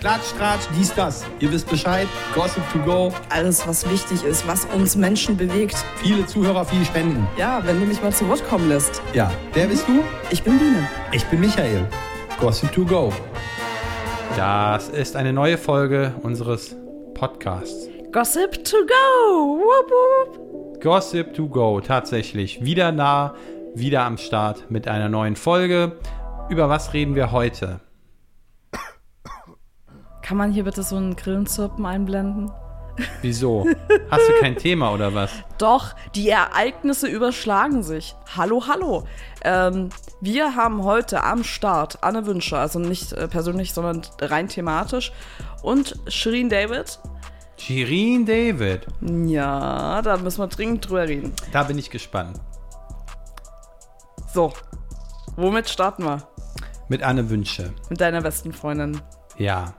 Klatsch, Tratsch, dies, das. Ihr wisst Bescheid. Gossip to go. Alles, was wichtig ist, was uns Menschen bewegt. Viele Zuhörer, viele Spenden. Ja, wenn du mich mal zu Wort kommen lässt. Ja, wer bist du? Ich bin Biene. Ich bin Michael. Gossip to go. Das ist eine neue Folge unseres Podcasts. Gossip to go. Wupp, wupp. Gossip to go, tatsächlich. Wieder nah, wieder am Start mit einer neuen Folge. Über was reden wir heute? Kann man hier bitte so einen Grillenzirpen einblenden? Wieso? Hast du kein Thema oder was? Doch, die Ereignisse überschlagen sich. Hallo, hallo. Ähm, wir haben heute am Start Anne Wünsche, also nicht äh, persönlich, sondern rein thematisch. Und Shirin David. Shirin David. Ja, da müssen wir dringend drüber reden. Da bin ich gespannt. So, womit starten wir? Mit Anne Wünsche. Mit deiner besten Freundin. Ja.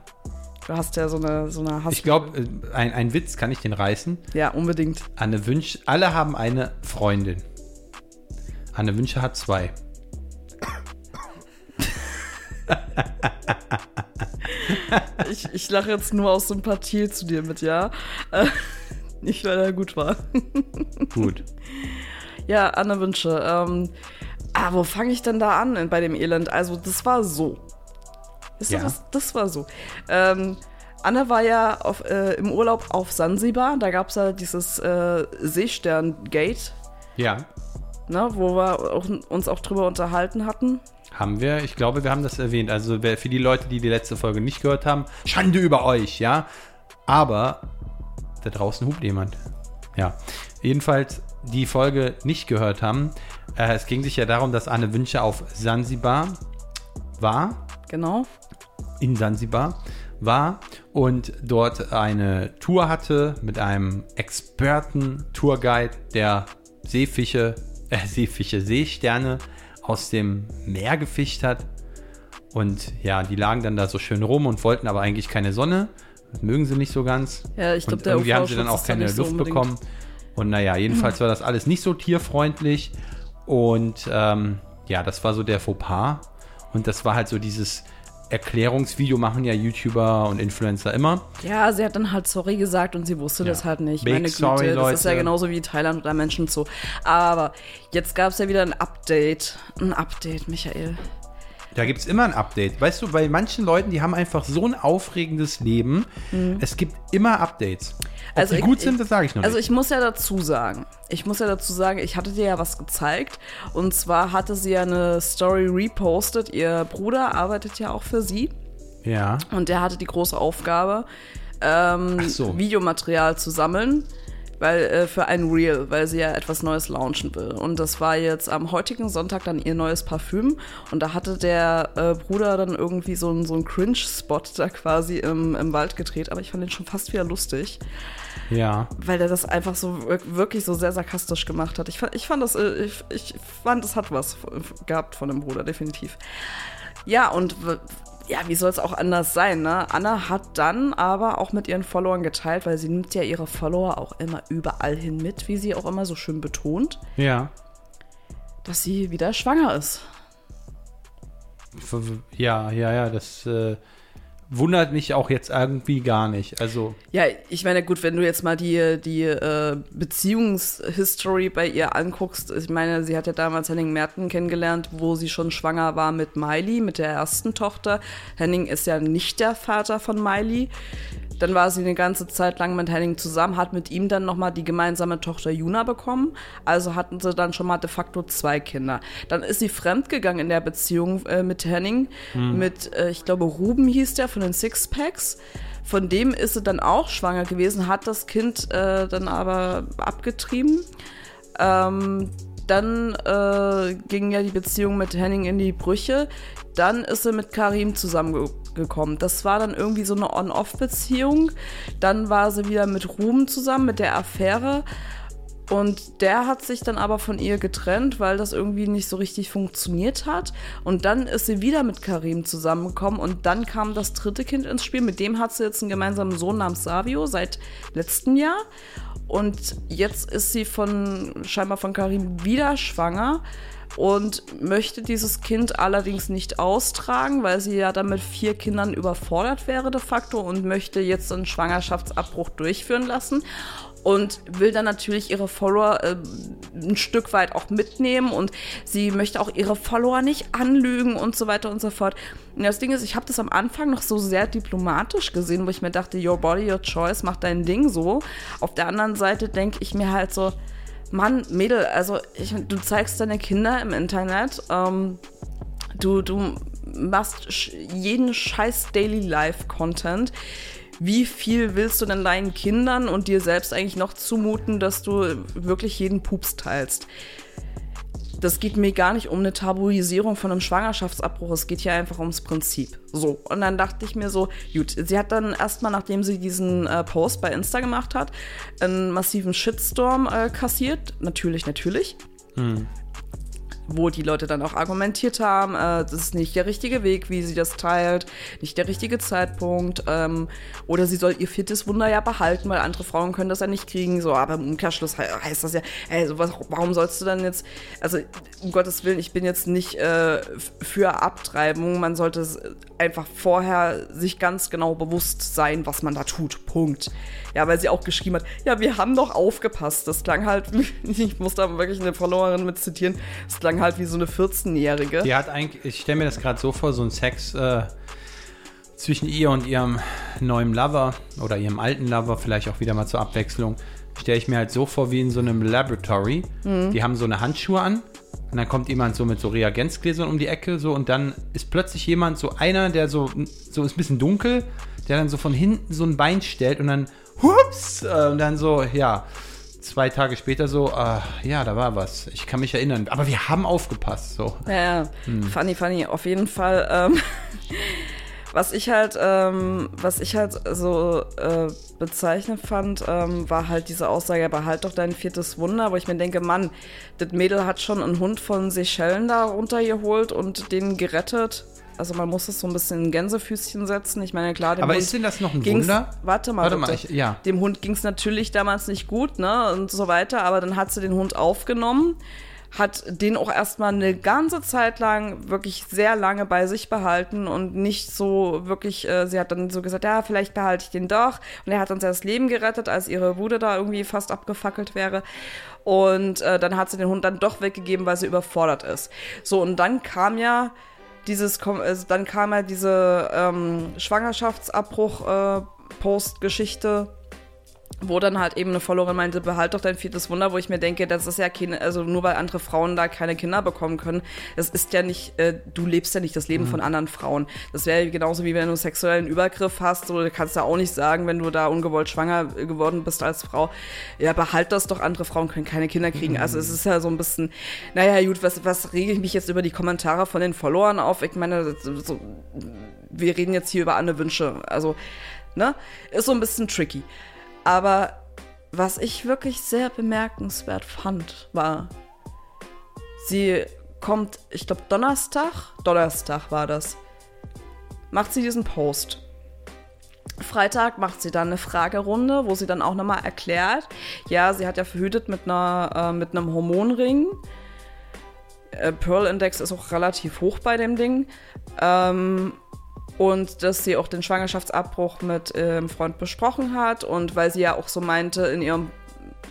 Du hast ja so eine, so eine Hass Ich glaube, ein, ein Witz kann ich den reißen. Ja, unbedingt. Anne Wünsche, alle haben eine Freundin. Anne Wünsche hat zwei. Ich, ich lache jetzt nur aus Sympathie zu dir mit, ja? Äh, Nicht, weil er gut war. Gut. Ja, Anne Wünsche. Ähm, ah, wo fange ich denn da an bei dem Elend? Also, das war so. Ihr, Ja. das, das war so. Ähm, Anne war ja auf, äh, im Urlaub auf Sansibar. Da gab es ja dieses äh, Seestern-Gate, Ja. ne, wo wir auch, uns auch drüber unterhalten hatten. Haben wir. Ich glaube, wir haben das erwähnt. Also für die Leute, die die letzte Folge nicht gehört haben, Schande über euch, ja. Aber da draußen hupt jemand. Ja. Jedenfalls die Folge nicht gehört haben. Äh, es ging sich ja darum, dass Anne Wünsche auf Sansibar war. Genau. In Sansibar war und dort eine Tour hatte mit einem Experten-Tourguide, der Seefische, äh, Seefische, Seesterne aus dem Meer gefischt hat. Und ja, die lagen dann da so schön rum und wollten aber eigentlich keine Sonne. Das mögen sie nicht so ganz. Ja, ich glaub, und der irgendwie haben sie dann auch keine so Luft unbedingt. bekommen. Und naja, jedenfalls war das alles nicht so tierfreundlich. Und ähm, ja, das war so der Fauxpas. Und das war halt so dieses Erklärungsvideo machen ja YouTuber und Influencer immer. Ja, sie hat dann halt sorry gesagt und sie wusste Ja. das halt nicht. Big Meine Güte, sorry, das ist ja Leute. genauso wie Thailand oder Menschen zu. Aber jetzt gab es ja wieder ein Update. Ein Update, Michael. Da gibt es immer ein Update. Weißt du, bei manchen Leuten, die haben einfach so ein aufregendes Leben. Es gibt immer Updates. Ob Mhm. Also die ich- gut sind, das sage ich noch Also nicht. ich muss ja dazu sagen, ich muss ja dazu sagen, ich hatte dir ja was gezeigt. Und zwar hatte sie ja eine Story repostet. Ihr Bruder arbeitet ja auch für sie. ja. Und der hatte die große Aufgabe, ähm, so. Videomaterial zu sammeln, weil äh, für ein Reel, weil sie ja etwas Neues launchen will. Und das war jetzt am heutigen Sonntag dann ihr neues Parfüm. Und da hatte der äh, Bruder dann irgendwie so einen so einen Cringe-Spot da quasi im, im Wald gedreht. Aber ich fand den schon fast wieder lustig, Ja. weil der das einfach so wir- wirklich so sehr sarkastisch gemacht hat. Ich fand, ich fand das, äh, ich, ich fand, es hat was gehabt von dem Bruder, definitiv. Ja, und ja, wie soll es auch anders sein, ne? Anna hat dann aber auch mit ihren Followern geteilt, weil sie nimmt ja ihre Follower auch immer überall hin mit, wie sie auch immer so schön betont, Ja. dass sie wieder schwanger ist. Ja, ja, ja, das äh, wundert mich auch jetzt irgendwie gar nicht. Also, Ja, ich meine, gut, wenn du jetzt mal die, die äh, Beziehungshistory bei ihr anguckst, ich meine, sie hat ja damals Henning Merten kennengelernt, wo sie schon schwanger war mit Miley, mit der ersten Tochter. Henning ist ja nicht der Vater von Miley. Dann war sie eine ganze Zeit lang mit Henning zusammen, hat mit ihm dann nochmal die gemeinsame Tochter Juna bekommen. Also hatten sie dann schon mal de facto zwei Kinder. Dann ist sie fremdgegangen in der Beziehung äh, mit Henning, mit, äh, ich glaube, Ruben hieß der von den Sixpacks. Von dem ist sie dann auch schwanger gewesen, hat das Kind äh, dann aber abgetrieben. Ähm, dann äh, ging ja die Beziehung mit Henning in die Brüche. Dann ist sie mit Karim zusammengekommen. Das war dann irgendwie so eine On-Off-Beziehung. Dann war sie wieder mit Ruben zusammen, mit der Affäre. Und der hat sich dann aber von ihr getrennt, weil das irgendwie nicht so richtig funktioniert hat. Und dann ist sie wieder mit Karim zusammengekommen und dann kam das dritte Kind ins Spiel. Mit dem hat sie jetzt einen gemeinsamen Sohn namens Savio seit letztem Jahr. Und jetzt ist sie von scheinbar von Karim wieder schwanger. und möchte dieses Kind allerdings nicht austragen, weil sie ja dann mit vier Kindern überfordert wäre de facto und möchte jetzt einen Schwangerschaftsabbruch durchführen lassen und will dann natürlich ihre Follower äh, ein Stück weit auch mitnehmen und sie möchte auch ihre Follower nicht anlügen und so weiter und so fort. Und das Ding ist, ich habe das am Anfang noch so sehr diplomatisch gesehen, wo ich mir dachte, your body, your choice, mach dein Ding so. Auf der anderen Seite denke ich mir halt so, Mann, Mädel, also ich, du zeigst deine Kinder im Internet, ähm, du, du machst jeden scheiß Daily Life Content wie viel willst du denn deinen Kindern und dir selbst eigentlich noch zumuten, dass du wirklich jeden Pups teilst? Das geht mir gar nicht um eine Tabuisierung von einem Schwangerschaftsabbruch. Es geht hier einfach ums Prinzip. So. Und dann dachte ich mir so, gut, sie hat dann erstmal, nachdem sie diesen äh, Post bei Insta gemacht hat, einen massiven Shitstorm äh, kassiert. Natürlich, natürlich. Hm wo die Leute dann auch argumentiert haben, äh, das ist nicht der richtige Weg, wie sie das teilt, nicht der richtige Zeitpunkt. Ähm, oder sie soll ihr viertes Wunder ja behalten, weil andere Frauen können das ja nicht kriegen. So, aber im Umkehrschluss heißt das ja, ey, so was, warum sollst du dann jetzt, also um Gottes Willen, ich bin jetzt nicht äh, für Abtreibung. Man sollte einfach vorher sich ganz genau bewusst sein, was man da tut. Punkt. Ja, weil sie auch geschrieben hat, ja, wir haben doch aufgepasst. Das klang halt, ich muss da wirklich eine Followerin mit zitieren, das klang halt wie so eine 14-Jährige. Die hat eigentlich, ich stelle mir das gerade so vor, so ein Sex äh, zwischen ihr und ihrem neuen Lover oder ihrem alten Lover, vielleicht auch wieder mal zur Abwechslung, stelle ich mir halt so vor wie in so einem Laboratory. Mhm. Die haben so eine Handschuhe an und dann kommt jemand so mit so Reagenzgläsern um die Ecke so und dann ist plötzlich jemand, so einer, der so, so ist ein bisschen dunkel, der dann so von hinten so ein Bein stellt und dann hups, äh, und dann so, ja, zwei Tage später so, äh, ja, da war was. Ich kann mich erinnern. Aber wir haben aufgepasst. So. Ja, hm. funny, funny. Auf jeden Fall. Ähm, was ich halt, ähm, was ich halt so äh, bezeichnend fand, ähm, war halt diese Aussage, behalt doch dein viertes Wunder, wo ich mir denke, Mann, das Mädel hat schon einen Hund von Seychellen da runtergeholt und den gerettet also man muss es so ein bisschen in Gänsefüßchen setzen. Ich meine, klar, dem Aber Hund ist denn das noch ein Wunder? Warte mal, warte mal ich, ja. Dem Hund ging es natürlich damals nicht gut, ne? Und so weiter, aber dann hat sie den Hund aufgenommen, hat den auch erstmal eine ganze Zeit lang wirklich sehr lange bei sich behalten und nicht so wirklich, äh, sie hat dann so gesagt, ja, vielleicht behalte ich den doch. Und er hat uns ja das Leben gerettet, als ihre Bude da irgendwie fast abgefackelt wäre. Und äh, dann hat sie den Hund dann doch weggegeben, weil sie überfordert ist. So, und dann kam ja dieses, also dann kam ja diese ähm, Schwangerschaftsabbruch-Post-Geschichte äh, wo dann halt eben eine Followerin meinte, behalt doch dein viertes Wunder, wo ich mir denke, das ist ja keine, also nur weil andere Frauen da keine Kinder bekommen können, das ist ja nicht, äh, du lebst ja nicht das Leben mhm. von anderen Frauen. Das wäre genauso wie wenn du sexuellen Übergriff hast, so, du kannst ja auch nicht sagen, wenn du da ungewollt schwanger geworden bist als Frau, ja, behalt das doch, andere Frauen können keine Kinder kriegen. Mhm. Also es ist ja so ein bisschen, naja, gut, was, was rege ich mich jetzt über die Kommentare von den Followern auf? Ich meine, so, wir reden jetzt hier über andere Wünsche, also, ne, ist so ein bisschen tricky. Aber was ich wirklich sehr bemerkenswert fand, war, sie kommt, ich glaube Donnerstag, Donnerstag war das, macht sie diesen Post. Freitag macht sie dann eine Fragerunde, wo sie dann auch nochmal erklärt, ja, sie hat ja verhütet mit, einer, äh, mit einem Hormonring. Äh, Pearl Index ist auch relativ hoch bei dem Ding. Ähm, und dass sie auch den Schwangerschaftsabbruch mit ihrem Freund besprochen hat und weil sie ja auch so meinte in ihrem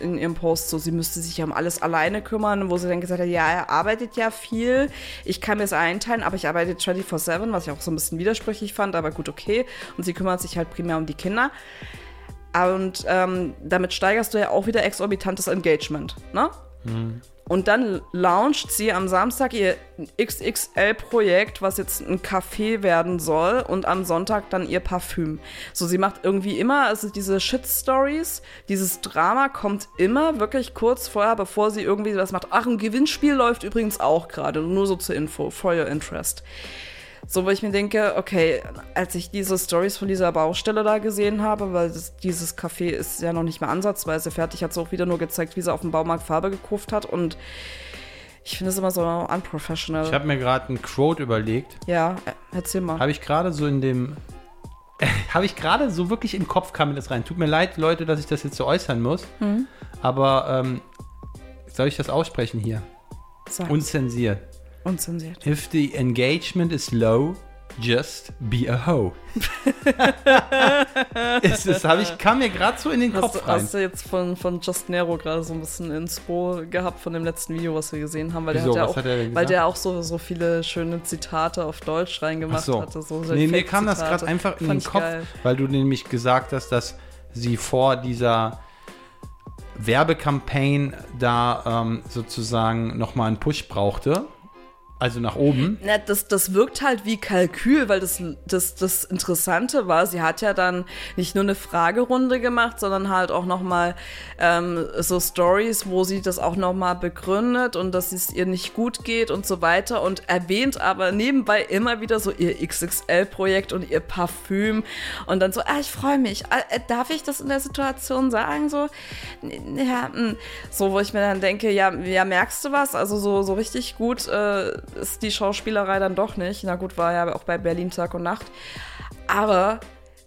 in ihrem Post so, sie müsste sich um alles alleine kümmern, wo sie dann gesagt hat, ja, er arbeitet ja viel, ich kann mir es einteilen, aber ich arbeite 24-7, was ich auch so ein bisschen widersprüchlich fand, aber gut, okay. Und sie kümmert sich halt primär um die Kinder. Und ähm, damit steigerst du ja auch wieder exorbitantes Engagement, ne? Mhm. Und dann launcht sie am Samstag ihr XXL-Projekt, was jetzt ein Café werden soll, und am Sonntag dann ihr Parfüm. So, sie macht irgendwie immer, also diese Shit-Stories, dieses Drama kommt immer wirklich kurz vorher, bevor sie irgendwie was macht. Ach, ein Gewinnspiel läuft übrigens auch gerade, nur so zur Info, for your interest. So, wo ich mir denke, okay, als ich diese Stories von dieser Baustelle da gesehen habe, weil das, dieses Café ist ja noch nicht mal ansatzweise fertig, hat sie auch wieder nur gezeigt, wie sie auf dem Baumarkt Farbe gekauft hat und ich finde es immer so unprofessional. Ich habe mir gerade ein Quote überlegt. Ja, erzähl mal. Habe ich gerade so in dem. habe ich gerade so wirklich im Kopf kam mir das rein. Tut mir leid, Leute, dass ich das jetzt so äußern muss. Mhm. Aber ähm, soll ich das aussprechen hier? Sag's. Unzensiert. Unzensiert. If the engagement is low, just be a hoe. ist das, hab ich, kam mir gerade so in den Hast, Kopf du- rein. hast du jetzt von, von Just Nero gerade so ein bisschen Inspo gehabt von dem letzten Video, was wir gesehen haben? Weil Wieso? der hat ja auch, hat er Weil der auch so, so viele schöne Zitate auf Deutsch reingemacht Ach so. hatte. So, nee, mir kam das gerade einfach in Fand den Kopf, geil. weil du nämlich gesagt hast, dass sie vor dieser Werbekampagne da ähm, sozusagen nochmal einen Push brauchte. Also nach oben. Na, das, das wirkt halt wie Kalkül, weil das, das, das Interessante war, sie hat ja dann nicht nur eine Fragerunde gemacht, sondern halt auch nochmal ähm, so Stories, wo sie das auch nochmal begründet und dass es ihr nicht gut geht und so weiter und erwähnt aber nebenbei immer wieder so ihr XXL-Projekt und ihr Parfüm und dann so, ah, ich freue mich, ah, äh, darf ich das in der Situation sagen? So, ja, mh. so, wo ich mir dann denke, ja, ja merkst du was? Also so, so richtig gut äh, ist die Schauspielerei dann doch nicht. Na gut, war ja auch bei Berlin Tag und Nacht. Aber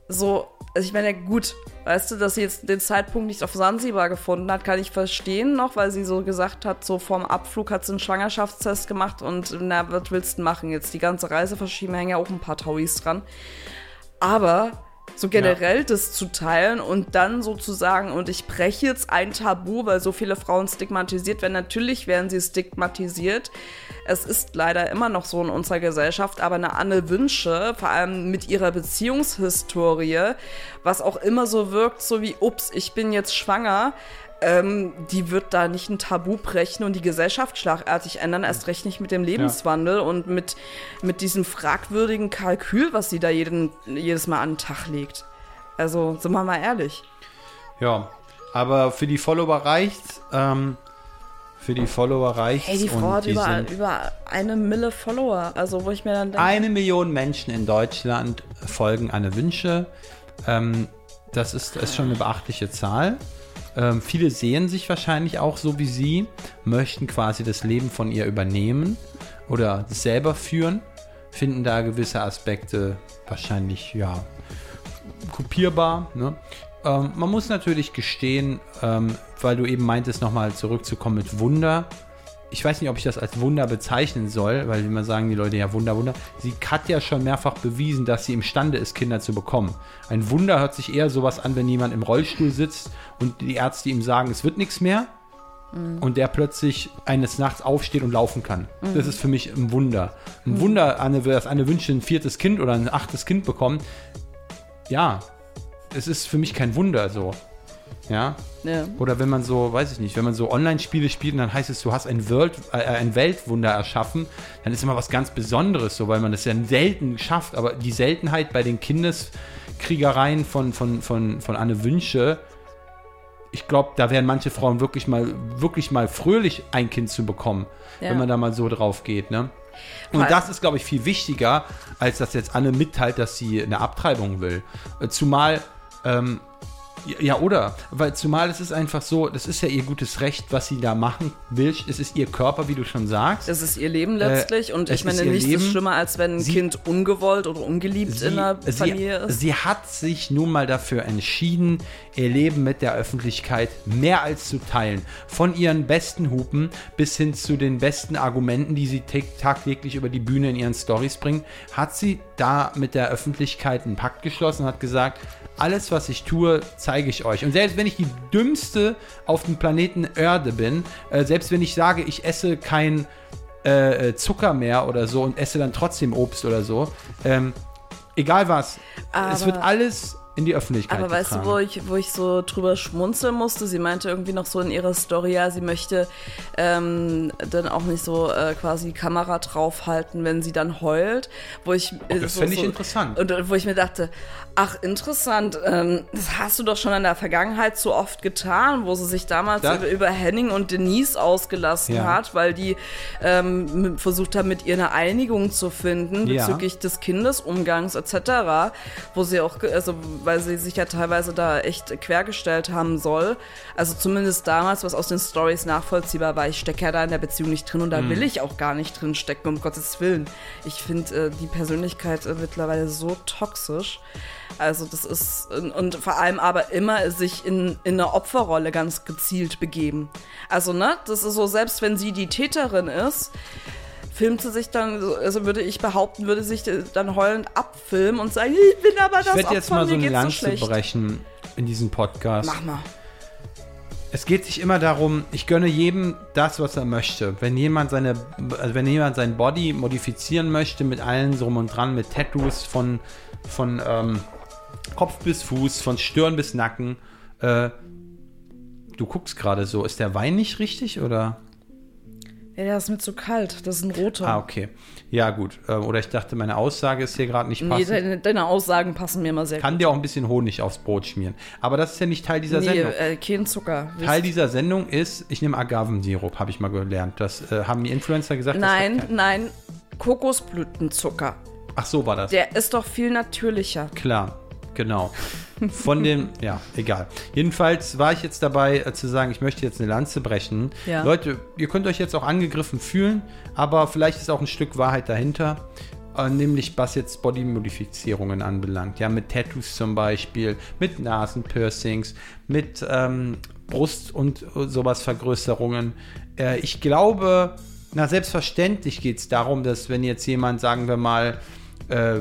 so, also ich meine, gut, weißt du, dass sie jetzt den Zeitpunkt nicht auf Sansibar gefunden hat, kann ich verstehen noch, weil sie so gesagt hat, so vorm Abflug hat sie einen Schwangerschaftstest gemacht und na, was willst du machen jetzt? Die ganze Reise verschieben, hängen ja auch ein paar Tauis dran. Aber so generell das zu teilen und dann sozusagen, und ich breche jetzt ein Tabu, weil so viele Frauen stigmatisiert werden. Natürlich werden sie stigmatisiert. Es ist leider immer noch so in unserer Gesellschaft, aber eine Anne Wünsche, vor allem mit ihrer Beziehungshistorie, was auch immer so wirkt, so wie, ups, ich bin jetzt schwanger, ähm, die wird da nicht ein Tabu brechen und die Gesellschaft schlagartig ändern, erst recht nicht mit dem Lebenswandel und mit, mit diesem fragwürdigen Kalkül, was sie da jeden, jedes Mal an den Tag legt. Also, sind wir mal ehrlich. Ja, aber für die Follower reicht's. Ähm, für die Follower reicht's. Hey, die Frau hat die über, über eine Mille Follower. Also, wo ich mir dann denke, eine Million Menschen in Deutschland folgen Anne Wünsche. Ähm, das ist, ist schon eine beachtliche Zahl. Ähm, viele sehen sich wahrscheinlich auch so wie sie, möchten quasi das Leben von ihr übernehmen oder selber führen, finden da gewisse Aspekte wahrscheinlich ja kopierbar. Ne? Ähm, man muss natürlich gestehen, ähm, weil du eben meintest, nochmal zurückzukommen mit Wunder. Ich weiß nicht, ob ich das als Wunder bezeichnen soll, weil immer sagen die Leute ja Wunder, Wunder. Sie hat ja schon mehrfach bewiesen, dass sie imstande ist, Kinder zu bekommen. Ein Wunder hört sich eher sowas an, wenn jemand im Rollstuhl sitzt und die Ärzte ihm sagen, es wird nichts mehr. Und der plötzlich eines Nachts aufsteht und laufen kann. Das ist für mich ein Wunder. Ein Wunder, Anne, dass Anne Wünsche ein viertes Kind oder ein achtes Kind bekommt. Ja, es ist für mich kein Wunder so. Ja, ja. oder wenn man so, weiß ich nicht, wenn man so Online-Spiele spielt und dann heißt es, du hast ein, World, äh, ein Weltwunder erschaffen, dann ist immer was ganz Besonderes so, weil man das ja selten schafft. Aber die Seltenheit bei den Kindeskriegereien von, von, von, von Anne Wünsche, ich glaube, da wären manche Frauen wirklich mal, wirklich mal fröhlich, ein Kind zu bekommen, Ja. wenn man da mal so drauf geht, ne? Und das ist, glaube ich, viel wichtiger, als dass jetzt Anne mitteilt, dass sie eine Abtreibung will. Äh, Zumal, ähm, ja, oder? Weil zumal es ist einfach so, das ist ja ihr gutes Recht, was sie da machen will. Es ist ihr Körper, wie du schon sagst. Das ist ihr Leben letztlich und es ich meine, ist nichts ist Leben. schlimmer, als wenn ein Sie- Kind ungewollt oder ungeliebt in einer sie, Familie ist. sie hat sich nun mal dafür entschieden, ihr Leben mit der Öffentlichkeit mehr als zu teilen. Von ihren besten Hupen bis hin zu den besten Argumenten, die sie tä- tagtäglich über die Bühne in ihren Stories bringt, hat sie da mit der Öffentlichkeit einen Pakt geschlossen und hat gesagt, alles, was ich tue, zeige ich euch. Und selbst wenn ich die dümmste auf dem Planeten Erde bin, äh, selbst wenn ich sage, ich esse kein äh, äh, Zucker mehr oder so und esse dann trotzdem Obst oder so, ähm, egal was, es Aber- wird alles in die Öffentlichkeit Aber weißt du, getragen. wo ich, wo ich so drüber schmunzeln musste? Sie meinte irgendwie noch so in ihrer Story, ja, sie möchte ähm, dann auch nicht so äh, quasi Kamera draufhalten, wenn sie dann heult. Wo ich, äh, das so, fänd ich so, interessant. Und wo ich mir dachte, ach, interessant, ähm, das hast du doch schon in der Vergangenheit so oft getan, wo sie sich damals Da- über, Henning und Denise ausgelassen Ja. hat, weil die ähm, versucht haben, mit ihr eine Einigung zu finden Ja. bezüglich des Kindesumgangs etc., wo sie auch, also weil sie sich ja teilweise da echt quergestellt haben soll. Also zumindest damals, was aus den Stories nachvollziehbar war. Ich stecke ja da in der Beziehung nicht drin und da will ich auch gar nicht drin stecken, um Gottes Willen. Ich finde äh, die Persönlichkeit äh, mittlerweile so toxisch. Also das ist, und, vor allem aber immer sich in, in eine Opferrolle ganz gezielt begeben. Also, ne, das ist so, selbst wenn sie die Täterin ist, filmt sie sich dann, also würde ich behaupten, würde sich dann heulend abfilmen und sagen, ich bin aber das Ich werde Opfer, jetzt mal so eine Lanze schlecht. brechen in diesem Podcast. Mach mal. Es geht sich immer darum, ich gönne jedem das, was er möchte. Wenn jemand seine, also wenn jemand sein Body modifizieren möchte mit allen drum und dran, mit Tattoos von, von ähm, Kopf bis Fuß, von Stirn bis Nacken, äh, du guckst gerade so, ist der Wein nicht richtig oder? Ja, der ist mir zu kalt. Das ist ein roter. Ah, okay. Ja, gut. Äh, Oder ich dachte, meine Aussage ist hier gerade nicht nee, passend. deine, deine Aussagen passen mir immer sehr Kann dir auch ein bisschen Honig aufs Brot schmieren. Aber das ist ja nicht Teil dieser gut. Nee, Sendung. äh, kein Zucker. Teil dieser Sendung ist, ich nehme Agavensirup, habe ich mal gelernt. Das äh, haben die Influencer gesagt. Nein, nein, Kokosblütenzucker. Ach so war das. Der ist doch viel natürlicher. Klar, genau. Von dem, ja, egal. Jedenfalls war ich jetzt dabei äh, zu sagen, ich möchte jetzt eine Lanze brechen. Ja. Leute, ihr könnt euch jetzt auch angegriffen fühlen, aber vielleicht ist auch ein Stück Wahrheit dahinter. Äh, nämlich was jetzt Bodymodifizierungen anbelangt. Ja, mit Tattoos zum Beispiel, mit Nasenpiercings, mit ähm, Brust- und äh, sowas Vergrößerungen. Äh, ich glaube, na, selbstverständlich geht es darum, dass wenn jetzt jemand, sagen wir mal, äh,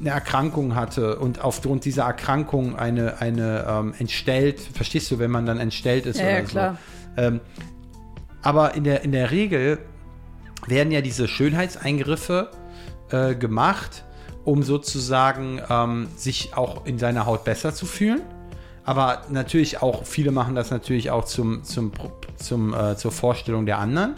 eine Erkrankung hatte und aufgrund dieser Erkrankung eine, eine ähm, entstellt, verstehst du, wenn man dann entstellt ist Ja, oder ja, klar. so. Ähm, aber in der, in der Regel werden ja diese Schönheitseingriffe äh, gemacht, um sozusagen ähm, sich auch in seiner Haut besser zu fühlen. Aber natürlich auch, viele machen das natürlich auch zum, zum, zum, äh, zur Vorstellung der anderen,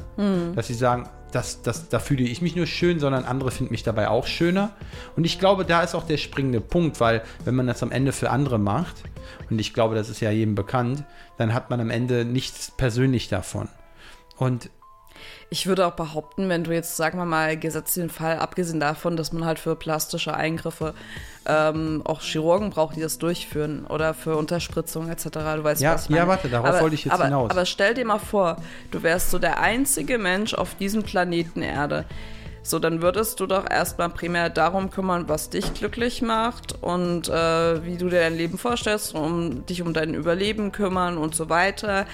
dass sie sagen, das, das, da fühle ich mich nur schön, sondern andere finden mich dabei auch schöner. Und ich glaube, da ist auch der springende Punkt, weil wenn man das am Ende für andere macht, und ich glaube, das ist ja jedem bekannt, dann hat man am Ende nichts persönlich davon. Und Ich würde auch behaupten, wenn du jetzt, sagen wir mal, gesetzt den Fall, abgesehen davon, dass man halt für plastische Eingriffe ähm, auch Chirurgen braucht, die das durchführen oder für Unterspritzung etc. Du weißt, Ja, was ich ja, meine. warte, darauf aber, wollte ich jetzt aber, hinaus. Aber stell dir mal vor, du wärst so der einzige Mensch auf diesem Planeten Erde. So, dann würdest du doch erstmal primär darum kümmern, was dich glücklich macht und äh, wie du dir dein Leben vorstellst, um dich um dein Überleben kümmern und so weiter,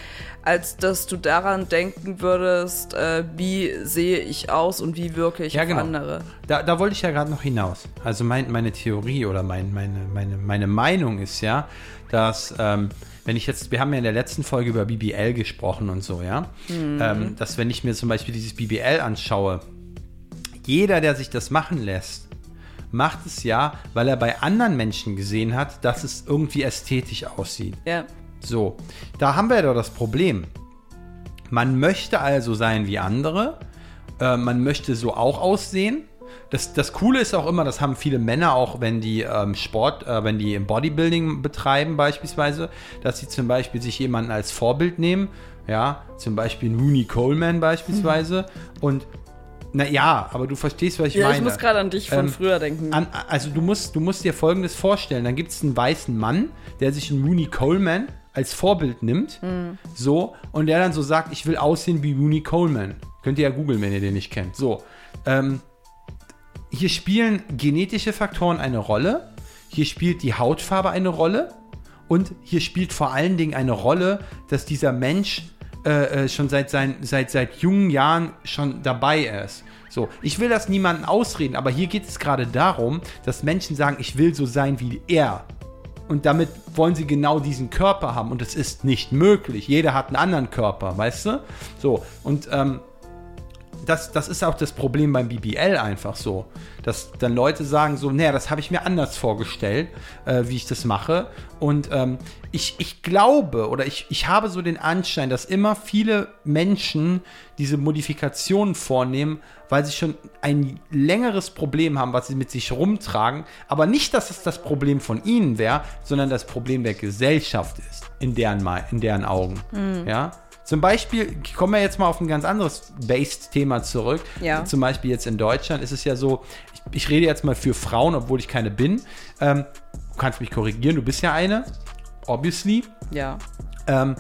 als dass du daran denken würdest, äh, wie sehe ich aus und wie wirke ich Ja, auf genau. andere. Da, da wollte ich ja gerade noch hinaus. Also mein, meine Theorie oder mein, meine, meine, meine Meinung ist ja, dass, ähm, wenn ich jetzt, wir haben ja in der letzten Folge über BBL gesprochen und so, ja, ähm, dass wenn ich mir zum Beispiel dieses BBL anschaue, jeder, der sich das machen lässt, macht es ja, weil er bei anderen Menschen gesehen hat, dass es irgendwie ästhetisch aussieht. Ja. So, da haben wir doch das Problem. Man möchte also sein wie andere, äh, man möchte so auch aussehen. Das, das Coole ist auch immer, das haben viele Männer auch, wenn die ähm, Sport, äh, wenn die im Bodybuilding betreiben beispielsweise, dass sie zum Beispiel sich jemanden als Vorbild nehmen, ja, zum Beispiel Rooney Coleman beispielsweise und na ja, aber du verstehst, was ich Ja, meine. ich muss gerade an dich von Ähm, früher denken. An, also du musst, du musst dir folgendes vorstellen. Dann gibt es einen weißen Mann, der sich einen Rooney Coleman als Vorbild nimmt. So, und der dann so sagt, ich will aussehen wie Rooney Coleman. Könnt ihr ja googeln, wenn ihr den nicht kennt. So. Ähm, hier spielen genetische Faktoren eine Rolle. Hier spielt die Hautfarbe eine Rolle. Und hier spielt vor allen Dingen eine Rolle, dass dieser Mensch äh, äh, schon seit, sein, seit, seit jungen Jahren schon dabei ist. So, ich will das niemandem ausreden, aber hier geht es gerade darum, dass Menschen sagen, ich will so sein wie er. Und damit wollen sie genau diesen Körper haben. Und es ist nicht möglich. Jeder hat einen anderen Körper, weißt du? So, und ähm, das, das ist auch das Problem beim BBL einfach so. Dass dann Leute sagen so, naja, das habe ich mir anders vorgestellt, äh, wie ich das mache. Und ähm, ich, ich glaube oder ich, ich habe so den Anschein, dass immer viele Menschen diese Modifikationen vornehmen, weil sie schon ein längeres Problem haben, was sie mit sich rumtragen. Aber nicht, dass es das Problem von ihnen wäre, sondern das Problem der Gesellschaft ist, in deren, in deren Augen. Ja? Zum Beispiel, ich komme ja jetzt mal auf ein ganz anderes Based-Thema zurück. Ja. Zum Beispiel jetzt in Deutschland ist es ja so, ich, ich rede jetzt mal für Frauen, obwohl ich keine bin. Ähm, kannst mich korrigieren, du bist ja eine, obviously. Ja. Ähm,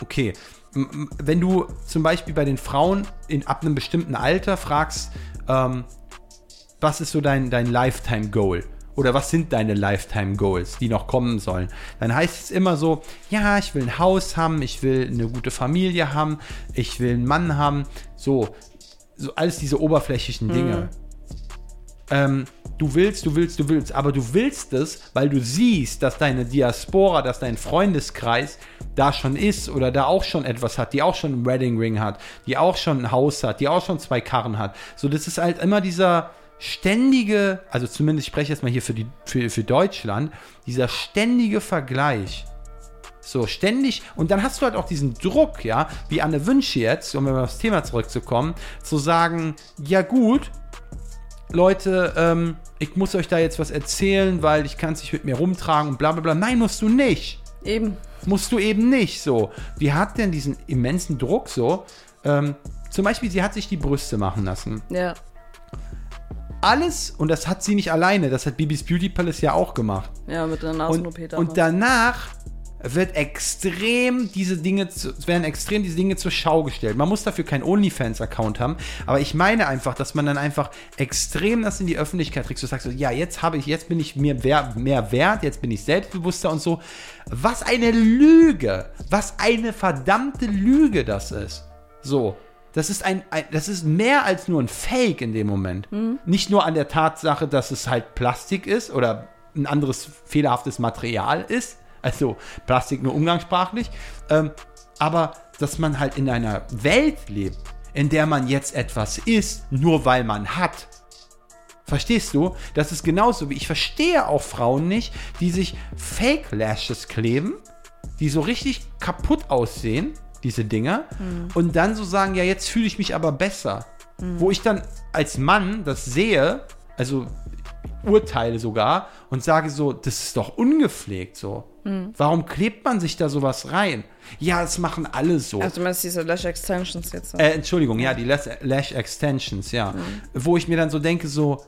okay. Wenn du zum Beispiel bei den Frauen in, ab einem bestimmten Alter fragst, ähm, was ist so dein, dein Lifetime-Goal? Oder was sind deine Lifetime-Goals, die noch kommen sollen? Dann heißt es immer so, ja, ich will ein Haus haben, ich will eine gute Familie haben, ich will einen Mann haben. So, so alles diese oberflächlichen Dinge. Ähm, du willst, du willst, du willst, aber du willst es, weil du siehst, dass deine Diaspora, dass dein Freundeskreis da schon ist oder da auch schon etwas hat, die auch schon einen Wedding Ring hat, die auch schon ein Haus hat, die auch schon zwei Karren hat. So, das ist halt immer dieser ständige, also zumindest ich spreche jetzt mal hier für, die, für, für Deutschland, dieser ständige Vergleich. So, ständig. Und dann hast du halt auch diesen Druck, ja, wie Anne Wünsche jetzt, um mal aufs Thema zurückzukommen, zu sagen, ja gut, Leute, ähm, ich muss euch da jetzt was erzählen, weil ich kann es nicht mit mir rumtragen und bla bla bla. Nein, musst du nicht. Eben. Musst du eben nicht so. Wie hat denn diesen immensen Druck so? Ähm, zum Beispiel, sie hat sich die Brüste machen lassen. Ja. Alles, und das hat sie nicht alleine, das hat Bibis Beauty Palace ja auch gemacht. Ja, mit der Und, Nasen-OP und danach wird extrem diese Dinge, zu, werden extrem diese Dinge zur Schau gestellt. Man muss dafür keinen OnlyFans-Account haben, aber ich meine einfach, dass man dann einfach extrem das in die Öffentlichkeit trägt. Du sagst so, ja, jetzt habe ich, jetzt bin ich mir wer, mehr wert, jetzt bin ich selbstbewusster und so. Was eine Lüge! Was eine verdammte Lüge das ist. So. Das ist ein, ein, das ist mehr als nur ein Fake in dem Moment. Nicht nur an der Tatsache, dass es halt Plastik ist oder ein anderes fehlerhaftes Material ist, also Plastik nur umgangssprachlich, ähm, aber dass man halt in einer Welt lebt, in der man jetzt etwas ist, nur weil man hat. Verstehst du? Das ist genauso wie ich verstehe auch Frauen nicht, die sich Fake Lashes kleben, die so richtig kaputt aussehen, diese Dinger, und dann so sagen, ja, jetzt fühle ich mich aber besser. Wo ich dann als Mann das sehe, also urteile sogar und sage so, das ist doch ungepflegt so. Warum klebt man sich da sowas rein? Ja, das machen alle so. Also du meinst diese Lash Extensions jetzt? Äh, Entschuldigung, ja, die Lash, Lash Extensions, ja. Wo ich mir dann so denke, so,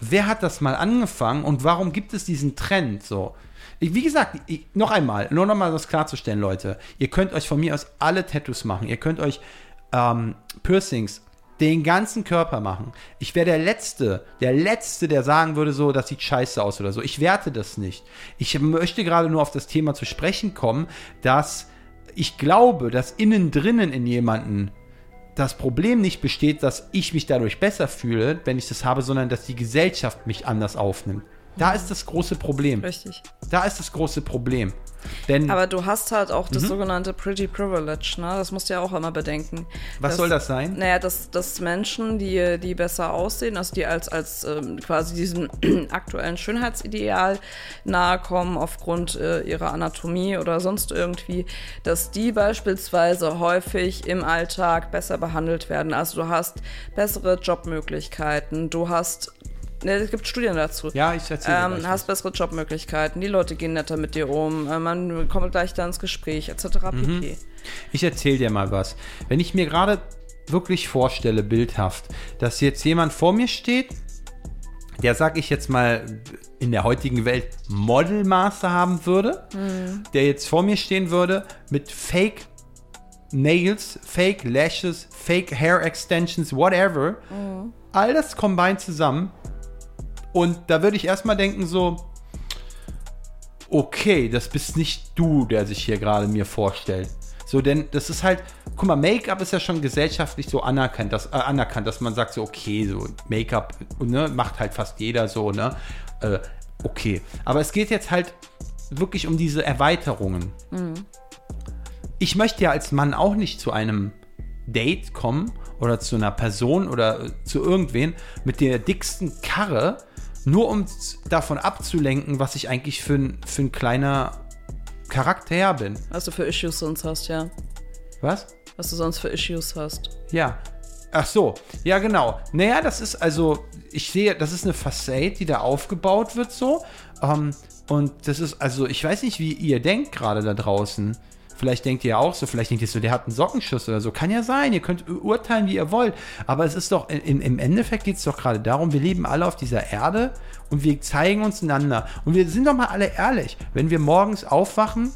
wer hat das mal angefangen und warum gibt es diesen Trend so? Wie gesagt, ich, noch einmal, nur noch mal das klarzustellen, Leute. Ihr könnt euch von mir aus alle Tattoos machen. Ihr könnt euch ähm, Piercings, den ganzen Körper machen. Ich wäre der Letzte, der Letzte, der sagen würde, so, das sieht scheiße aus oder so. Ich werte das nicht. Ich möchte gerade nur auf das Thema zu sprechen kommen, dass ich glaube, dass innen drinnen in jemanden das Problem nicht besteht, dass ich mich dadurch besser fühle, wenn ich das habe, sondern dass die Gesellschaft mich anders aufnimmt. Da ist das große Problem. Richtig. Da ist das große Problem. Denn Aber du hast halt auch Mhm. das sogenannte Pretty Privilege, ne? Das musst du ja auch immer bedenken. Was soll das sein? Naja, dass, dass Menschen, die, die besser aussehen, also die als, als ähm, quasi diesem aktuellen Schönheitsideal nahe kommen aufgrund äh, ihrer Anatomie oder sonst irgendwie, dass die beispielsweise häufig im Alltag besser behandelt werden. Also du hast bessere Jobmöglichkeiten, du hast es gibt Studien dazu. Ja, ich erzähle dir ähm, gleich hast bessere Jobmöglichkeiten, die Leute gehen netter mit dir um, äh, man kommt leichter ins Gespräch, etc. Mhm. pp. Ich erzähle dir mal was. Wenn ich mir gerade wirklich vorstelle, bildhaft, dass jetzt jemand vor mir steht, der, sag ich jetzt mal, in der heutigen Welt Modelmaße haben würde, der jetzt vor mir stehen würde mit Fake Nails, Fake Lashes, Fake Hair Extensions, whatever. All das combined zusammen. Und da würde ich erstmal denken, so, okay, das bist nicht du, der sich hier gerade mir vorstellt. So, denn das ist halt, guck mal, Make-up ist ja schon gesellschaftlich so anerkannt, dass, äh, anerkannt, dass man sagt so, okay, so Make-up ne, macht halt fast jeder so, ne? Äh, okay. Aber es geht jetzt halt wirklich um diese Erweiterungen. Ich möchte ja als Mann auch nicht zu einem Date kommen oder zu einer Person oder äh, zu irgendwen mit der dicksten Karre, nur um davon abzulenken, was ich eigentlich für ein, für ein kleiner Charakter bin. Was du für Issues sonst hast, ja. Was? Was du sonst für Issues hast. Ja. Ach so, ja genau. Naja, das ist also, ich sehe, das ist eine Facade, die da aufgebaut wird so. Ähm, und das ist, also, ich weiß nicht, wie ihr denkt gerade da draußen. Vielleicht denkt ihr auch so, vielleicht denkt ihr so, der hat einen Sockenschuss oder so. Kann ja sein, ihr könnt urteilen, wie ihr wollt. Aber es ist doch, im, im Endeffekt geht es doch gerade darum, wir leben alle auf dieser Erde und wir zeigen uns einander. Und wir sind doch mal alle ehrlich. Wenn wir morgens aufwachen,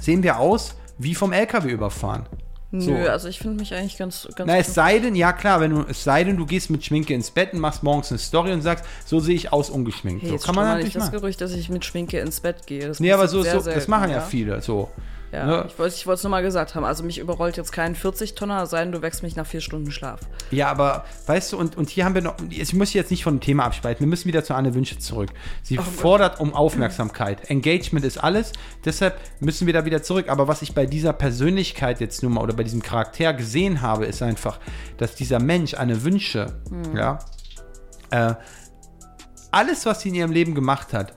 sehen wir aus wie vom LKW überfahren. Nö, also ich finde mich eigentlich ganz, ganz Na, es sei denn, ja klar, wenn du, es sei denn, du gehst mit Schminke ins Bett und machst morgens eine Story und sagst, so sehe ich aus ungeschminkt. Hey, so jetzt kann man natürlich nicht das machen. Gerücht, dass ich mit Schminke ins Bett gehe. Das Nee, aber so, passiert so sehr das machen ja, viele. So. Ja, Ne? ich wollte es nur mal gesagt haben. Also mich überrollt jetzt kein 40-Tonner, sei denn du wächst mich nach vier Stunden Schlaf. Ja, aber weißt du, und, und hier haben wir noch, ich muss jetzt nicht von dem Thema abspalten, wir müssen wieder zu Anne Wünsche zurück. Sie fordert um Aufmerksamkeit. Engagement ist alles, deshalb müssen wir da wieder zurück. Aber was ich bei dieser Persönlichkeit jetzt nun mal oder bei diesem Charakter gesehen habe, ist einfach, dass dieser Mensch Anne Wünsche, ja, äh, alles, was sie in ihrem Leben gemacht hat,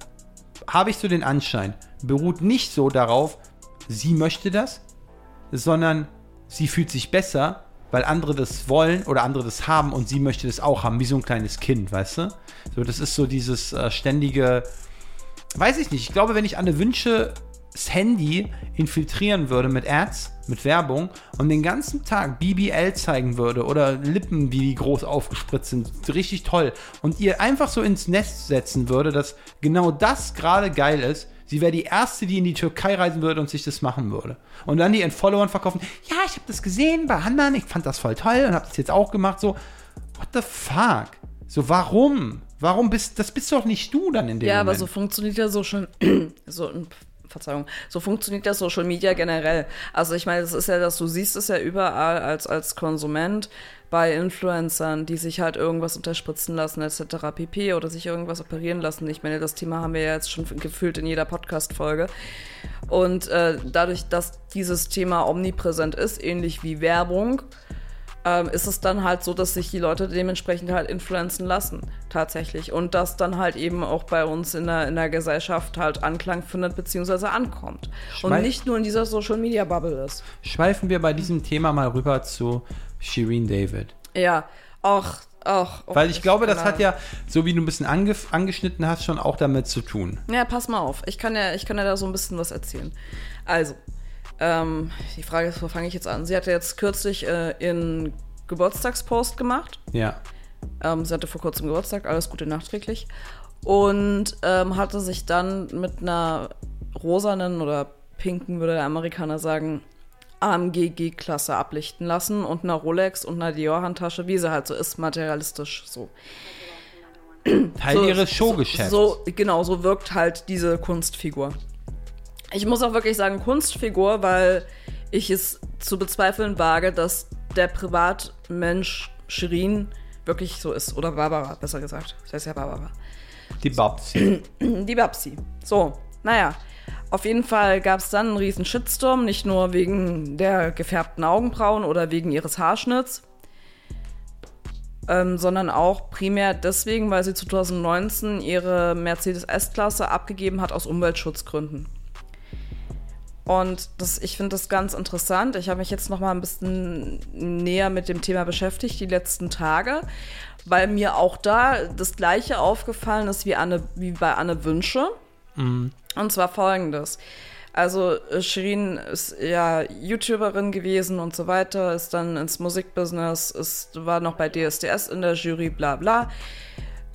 habe ich so den Anschein, beruht nicht so darauf, sie möchte das, sondern sie fühlt sich besser, weil andere das wollen oder andere das haben und sie möchte das auch haben, wie so ein kleines Kind, weißt du? So, das ist so dieses äh, ständige, weiß ich nicht, ich glaube, wenn ich Anne Wünsche das Handy infiltrieren würde mit Ads, mit Werbung und den ganzen Tag BBL zeigen würde oder Lippen, wie die groß aufgespritzt sind, richtig toll und ihr einfach so ins Nest setzen würde, dass genau das gerade geil ist, sie wäre die Erste, die in die Türkei reisen würde und sich das machen würde. Und dann die ihren Followern verkaufen, ja, ich habe das gesehen bei anderen, ich fand das voll toll und habe das jetzt auch gemacht, so, what the fuck? So, warum? Warum bist, das bist doch nicht du dann in dem Ja, Moment. aber so funktioniert ja so schon, so, Verzeihung, so funktioniert das Social Media generell. Also ich meine, das ist ja, dass du siehst es ja überall als, als Konsument bei Influencern, die sich halt irgendwas unterspritzen lassen, etc. pp. oder sich irgendwas operieren lassen. Ich meine, das Thema haben wir ja jetzt schon gefühlt in jeder Podcast-Folge. Und äh, dadurch, dass dieses Thema omnipräsent ist, ähnlich wie Werbung, ähm, ist es dann halt so, dass sich die Leute dementsprechend halt influenzen lassen, tatsächlich. Und das dann halt eben auch bei uns in der, in der Gesellschaft halt Anklang findet, beziehungsweise ankommt. Und Schweif- nicht nur in dieser Social-Media-Bubble ist. Schweifen wir bei diesem Thema mal rüber zu Shireen David. Ja, auch, auch. auch Weil ich glaube, das hat ja, so wie du ein bisschen ange angeschnitten hast, schon auch damit zu tun. Ja, pass mal auf. Ich kann ja, ich kann ja da so ein bisschen was erzählen. Also, ähm, die Frage ist, wo fange ich jetzt an? Sie hatte jetzt kürzlich äh, ihren Geburtstagspost gemacht. Ja. Ähm, sie hatte vor kurzem Geburtstag, alles Gute nachträglich. Und ähm, hatte sich dann mit einer rosanen oder pinken, würde der Amerikaner sagen, AMG-G-Klasse ablichten lassen und einer Rolex und einer Dior-Handtasche, wie sie halt so ist, materialistisch so. Teil so, ihres Showgeschäfts. So, genau, so wirkt halt diese Kunstfigur. Ich muss auch wirklich sagen Kunstfigur, weil ich es zu bezweifeln wage, dass der Privatmensch Shirin wirklich so ist. Oder Barbara, besser gesagt. Das heißt ja Barbara. Die Babsi. Die Babsi. So, naja. Auf jeden Fall gab es dann einen riesen Shitstorm, nicht nur wegen der gefärbten Augenbrauen oder wegen ihres Haarschnitts, ähm, sondern auch primär deswegen, weil sie 2019 ihre Mercedes S-Klasse abgegeben hat aus Umweltschutzgründen. Und das, ich finde das ganz interessant. Ich habe mich jetzt noch mal ein bisschen näher mit dem Thema beschäftigt die letzten Tage, weil mir auch da das Gleiche aufgefallen ist wie, Anne, wie bei Anne Wünsche. Und zwar folgendes. Also äh, Shirin ist ja YouTuberin gewesen und so weiter, ist dann ins Musikbusiness, ist, war noch bei DSDS in der Jury, bla bla.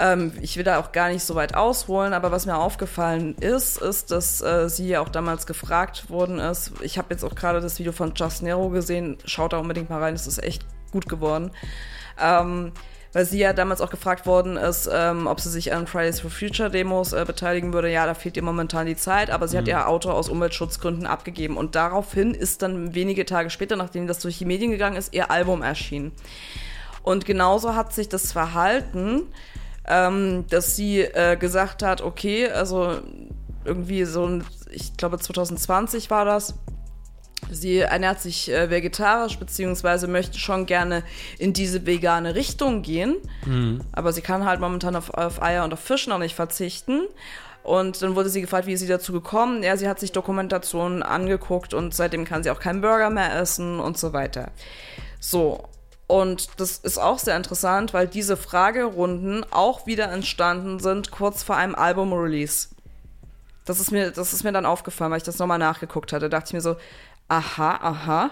Ähm, ich will da auch gar nicht so weit ausholen, aber was mir aufgefallen ist, ist, dass äh, sie ja auch damals gefragt worden ist. Ich habe jetzt auch gerade das Video von Just Nero gesehen, schaut da unbedingt mal rein, es ist echt gut geworden. Ähm, weil sie ja damals auch gefragt worden ist, ähm, ob sie sich an Fridays for Future Demos äh, beteiligen würde. Ja, da fehlt ihr momentan die Zeit, aber sie hat ihr Auto aus Umweltschutzgründen abgegeben. Und daraufhin ist dann wenige Tage später, nachdem das durch die Medien gegangen ist, ihr Album erschienen. Und genauso hat sich das Verhalten, ähm, dass sie äh, gesagt hat, okay, also irgendwie so, ein, ich glaube 2020 war das, Sie ernährt sich äh, vegetarisch, beziehungsweise möchte schon gerne in diese vegane Richtung gehen. Aber sie kann halt momentan auf, auf Eier und auf Fisch noch nicht verzichten. Und dann wurde sie gefragt, wie ist sie dazu gekommen? Ja, sie hat sich Dokumentationen angeguckt und seitdem kann sie auch keinen Burger mehr essen und so weiter. So. Und das ist auch sehr interessant, weil diese Fragerunden auch wieder entstanden sind kurz vor einem Album-Release. Das ist, mir, das ist mir dann aufgefallen, weil ich das nochmal nachgeguckt hatte. Da dachte ich mir so, aha, aha.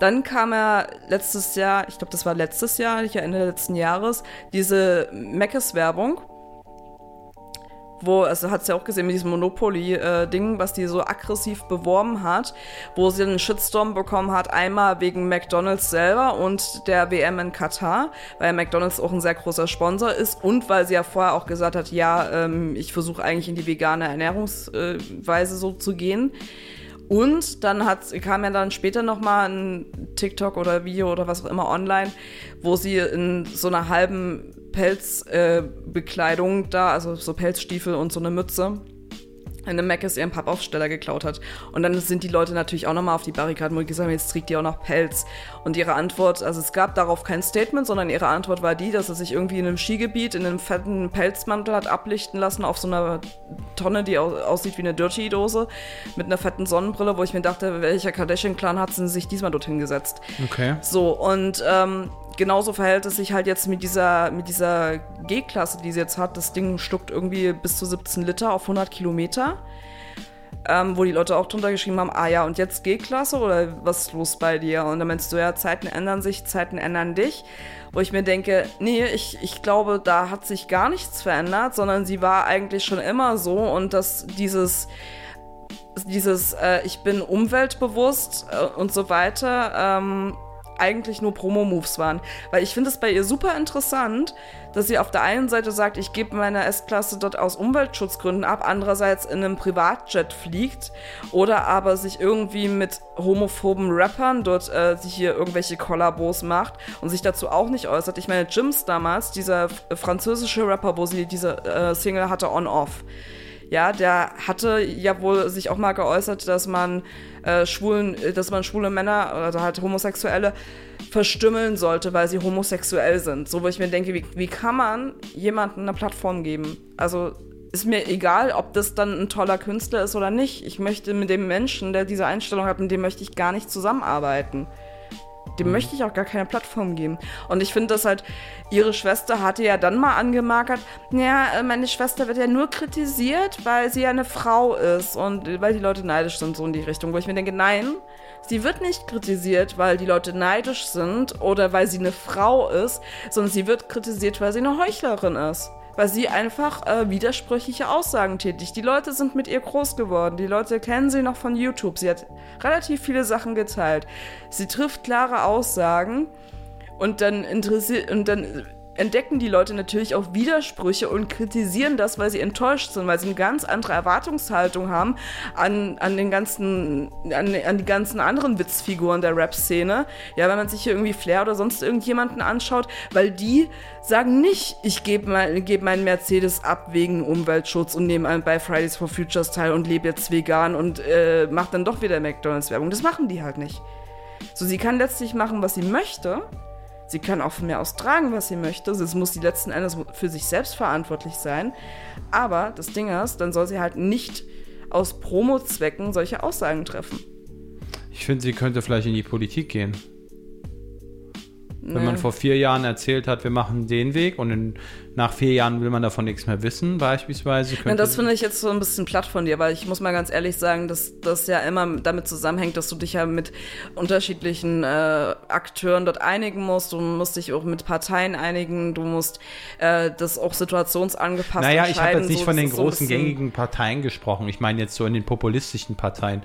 Dann kam er letztes Jahr, ich glaube, das war letztes Jahr, Ende letzten Jahres, diese Meckes-Werbung wo, also hat es ja auch gesehen mit diesem Monopoly-Ding, was die so aggressiv beworben hat, wo sie einen Shitstorm bekommen hat, einmal wegen McDonalds selber und der WM in Katar, weil McDonalds auch ein sehr großer Sponsor ist und weil sie ja vorher auch gesagt hat, ja, ähm, ich versuche eigentlich in die vegane Ernährungsweise so zu gehen. Und dann hat, kam ja dann später nochmal ein TikTok oder Video oder was auch immer online, wo sie in so einer halben Pelzbekleidung äh, da, also so Pelzstiefel und so eine Mütze in einem Mc's ihren Pappaufsteller geklaut hat. Und dann sind die Leute natürlich auch nochmal auf die Barrikaden, wo die gesagt haben, jetzt trägt die auch noch Pelz. Und ihre Antwort, also es gab darauf kein Statement, sondern ihre Antwort war die, dass er sich irgendwie in einem Skigebiet in einem fetten Pelzmantel hat ablichten lassen auf so einer Tonne, die aussieht wie eine Dirty-Dose mit einer fetten Sonnenbrille, wo ich mir dachte, welcher Kardashian-Clan hat sie sich diesmal dorthin gesetzt? Okay. So, und ähm, genauso verhält es sich halt jetzt mit dieser, mit dieser G-Klasse, die sie jetzt hat. Das Ding stuckt irgendwie bis zu 17 Liter auf 100 Kilometer. Ähm, wo die Leute auch drunter geschrieben haben, ah ja, und jetzt G-Klasse oder was ist los bei dir? Und dann meinst du, ja, Zeiten ändern sich, Zeiten ändern dich. Wo ich mir denke, nee, ich, ich glaube, da hat sich gar nichts verändert, sondern sie war eigentlich schon immer so und dass dieses, dieses, äh, ich bin umweltbewusst äh, und so weiter, ähm, eigentlich nur Promo-Moves waren. Weil ich finde es bei ihr super interessant, dass sie auf der einen Seite sagt, ich gebe meine S-Klasse dort aus Umweltschutzgründen ab, andererseits in einem Privatjet fliegt oder aber sich irgendwie mit homophoben Rappern dort äh, hier irgendwelche Kollabos macht und sich dazu auch nicht äußert. Ich meine, Jims damals, dieser französische Rapper, wo sie diese äh, Single hatte, On-Off ja, der hatte ja wohl sich auch mal geäußert, dass man äh, schwulen, dass man schwule Männer oder halt Homosexuelle verstümmeln sollte, weil sie homosexuell sind. So, wo ich mir denke, wie, wie kann man jemandem eine Plattform geben? Also ist mir egal, ob das dann ein toller Künstler ist oder nicht. Ich möchte mit dem Menschen, der diese Einstellung hat, mit dem möchte ich gar nicht zusammenarbeiten. Dem mhm. möchte ich auch gar keine Plattform geben. Und ich finde das halt, ihre Schwester hatte ja dann mal angemarkert, ja, äh, meine Schwester wird ja nur kritisiert, weil sie ja eine Frau ist und weil die Leute neidisch sind, so in die Richtung. Wo ich mir denke, nein, sie wird nicht kritisiert, weil die Leute neidisch sind oder weil sie eine Frau ist, sondern sie wird kritisiert, weil sie eine Heuchlerin ist weil sie einfach äh, widersprüchliche Aussagen tätigt. Die Leute sind mit ihr groß geworden. Die Leute kennen sie noch von YouTube. Sie hat relativ viele Sachen geteilt. Sie trifft klare Aussagen und dann interessiert und dann entdecken die Leute natürlich auch Widersprüche und kritisieren das, weil sie enttäuscht sind, weil sie eine ganz andere Erwartungshaltung haben an, an den ganzen, an, an die ganzen anderen Witzfiguren der Rap-Szene. Ja, wenn man sich hier irgendwie Flair oder sonst irgendjemanden anschaut, weil die sagen nicht, ich gebe mein, geb meinen Mercedes ab wegen Umweltschutz und nehme bei Fridays for Futures teil und lebe jetzt vegan und äh, mache dann doch wieder McDonalds-Werbung. Das machen die halt nicht. So, sie kann letztlich machen, was sie möchte Sie kann auch von mir aus tragen, was sie möchte. Es muss sie letzten Endes für sich selbst verantwortlich sein. Aber das Ding ist, dann soll sie halt nicht aus Promo-Zwecken solche Aussagen treffen. Ich finde, sie könnte vielleicht in die Politik gehen. Wenn man vor vier Jahren erzählt hat, wir machen den Weg und in, nach vier Jahren will man davon nichts mehr wissen, beispielsweise. Ja, das finde ich jetzt so ein bisschen platt von dir, weil ich muss mal ganz ehrlich sagen, dass das ja immer damit zusammenhängt, dass du dich ja mit unterschiedlichen äh, Akteuren dort einigen musst. Du musst dich auch mit Parteien einigen, du musst äh, das auch situationsangepasst Naja, ich habe jetzt nicht so, von den großen so gängigen Parteien gesprochen. Ich meine jetzt so in den populistischen Parteien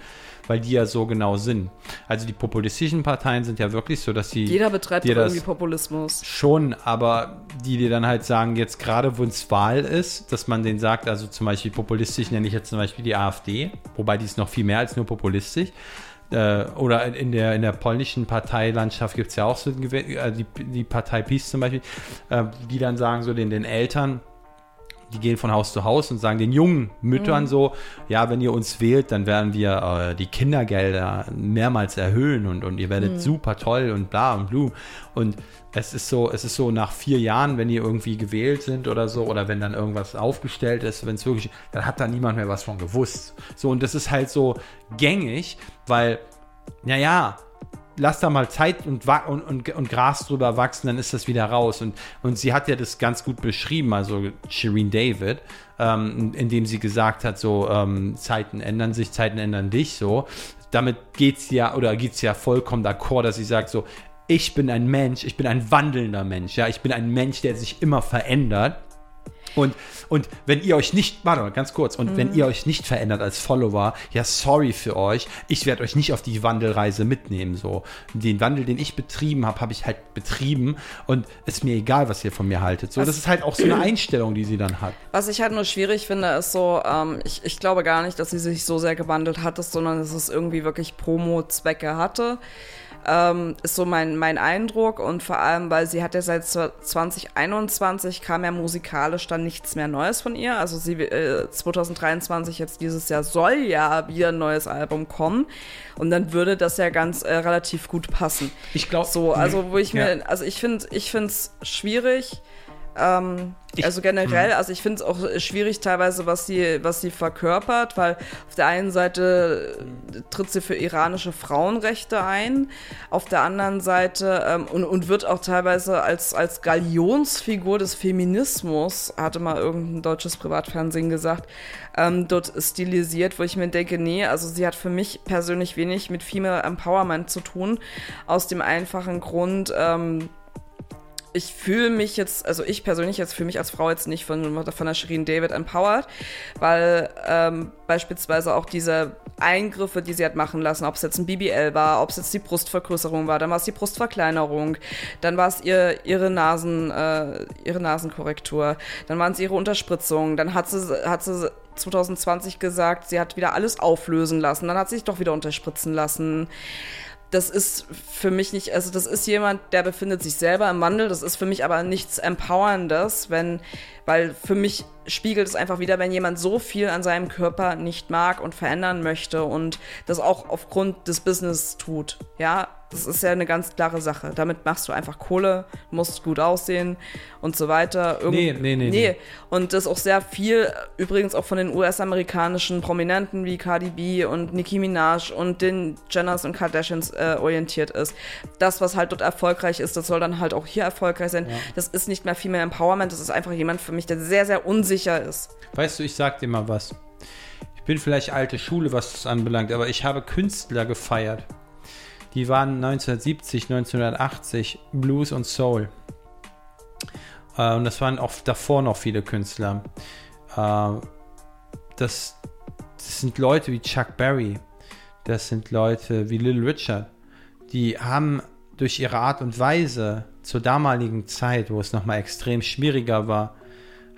weil die ja so genau sind. Also die populistischen Parteien sind ja wirklich so, dass sie. Jeder betreibt dir irgendwie Populismus. Schon, aber die dir dann halt sagen, jetzt gerade wo es Wahl ist, dass man denen sagt, also zum Beispiel populistisch nenne ich jetzt zum Beispiel die AfD, wobei die ist noch viel mehr als nur populistisch äh, oder in der, in der polnischen Parteilandschaft gibt es ja auch so äh, die, die Partei PiS zum Beispiel, äh, die dann sagen so den, den Eltern, die gehen von Haus zu Haus und sagen den jungen Müttern mhm. so, ja, wenn ihr uns wählt, dann werden wir äh, die Kindergelder mehrmals erhöhen und, und ihr werdet mhm. super toll und bla und blu. Und es ist so, es ist so nach vier Jahren, wenn ihr irgendwie gewählt sind oder so, oder wenn dann irgendwas aufgestellt ist, wenn es wirklich, dann hat da niemand mehr was von gewusst. So, und das ist halt so gängig, weil, naja, lass da mal Zeit und, und, und, und Gras drüber wachsen, dann ist das wieder raus. Und, und sie hat ja das ganz gut beschrieben, also Shireen David, ähm, indem sie gesagt hat, so ähm, Zeiten ändern sich, Zeiten ändern dich, so. Damit geht's ja, oder geht's ja vollkommen d'accord, dass sie sagt, so, ich bin ein Mensch, ich bin ein wandelnder Mensch, ja, ich bin ein Mensch, der sich immer verändert. Und, und wenn ihr euch nicht, warte mal, ganz kurz, und wenn ihr euch nicht verändert als Follower, ja, sorry für euch, ich werde euch nicht auf die Wandelreise mitnehmen, so. Den Wandel, den ich betrieben habe, habe ich halt betrieben und ist mir egal, was ihr von mir haltet. So, das ist halt auch so eine Einstellung, die sie dann hat. Was ich halt nur schwierig finde, ist so, ähm, ich, ich glaube gar nicht, dass sie sich so sehr gewandelt hatte, sondern dass es irgendwie wirklich Promo-Zwecke hatte. Ähm, ist so mein, mein Eindruck und vor allem, weil sie hat ja seit 2021 kam ja musikalisch dann nichts mehr Neues von ihr. Also sie äh, 2023 jetzt dieses Jahr soll ja wieder ein neues Album kommen und dann würde das ja ganz äh, relativ gut passen. Ich glaube, So, also wo ich Ja. mir, also ich finde, ich finde es schwierig. Ähm, also generell, also ich finde es auch schwierig teilweise, was sie, was sie verkörpert, weil auf der einen Seite äh, tritt sie für iranische Frauenrechte ein, auf der anderen Seite ähm, und, und wird auch teilweise als, als Galionsfigur des Feminismus, hatte mal irgendein deutsches Privatfernsehen gesagt, ähm, dort stilisiert, wo ich mir denke, nee, also sie hat für mich persönlich wenig mit Female Empowerment zu tun, aus dem einfachen Grund, ähm, ich fühle mich jetzt, also ich persönlich jetzt fühle mich als Frau jetzt nicht von, von der Shirin David empowered, weil ähm, beispielsweise auch diese Eingriffe, die sie hat machen lassen, ob es jetzt ein BBL war, ob es jetzt die Brustvergrößerung war, dann war es die Brustverkleinerung, dann war es ihr, ihre Nasen, äh, ihre Nasenkorrektur, dann waren es ihre Unterspritzungen, dann hat sie, hat sie 2020 gesagt, sie hat wieder alles auflösen lassen, dann hat sie sich doch wieder unterspritzen lassen das ist für mich nicht, also das ist jemand, der befindet sich selber im Wandel, das ist für mich aber nichts Empowerndes, wenn, weil für mich spiegelt es einfach wieder, wenn jemand so viel an seinem Körper nicht mag und verändern möchte und das auch aufgrund des Business tut. Ja, das ist ja eine ganz klare Sache. Damit machst du einfach Kohle, musst gut aussehen und so weiter. Irgend- Nee, nee, nee, nee. Und das auch sehr viel, übrigens auch von den US-amerikanischen Prominenten wie Cardi B und Nicki Minaj und den Jenners und Kardashians äh, orientiert ist. Das, was halt dort erfolgreich ist, das soll dann halt auch hier erfolgreich sein. Das ist nicht mehr Female Empowerment, das ist einfach jemand für mich, der sehr, sehr unsicher ist. Weißt du, ich sag dir mal was. Ich bin vielleicht alte Schule, was das anbelangt, aber ich habe Künstler gefeiert. Die waren 1970, 1980 Blues und Soul. Äh, und das waren auch davor noch viele Künstler. Äh, das, das sind Leute wie Chuck Berry. Das sind Leute wie Little Richard. Die haben durch ihre Art und Weise zur damaligen Zeit, wo es nochmal extrem schwieriger war,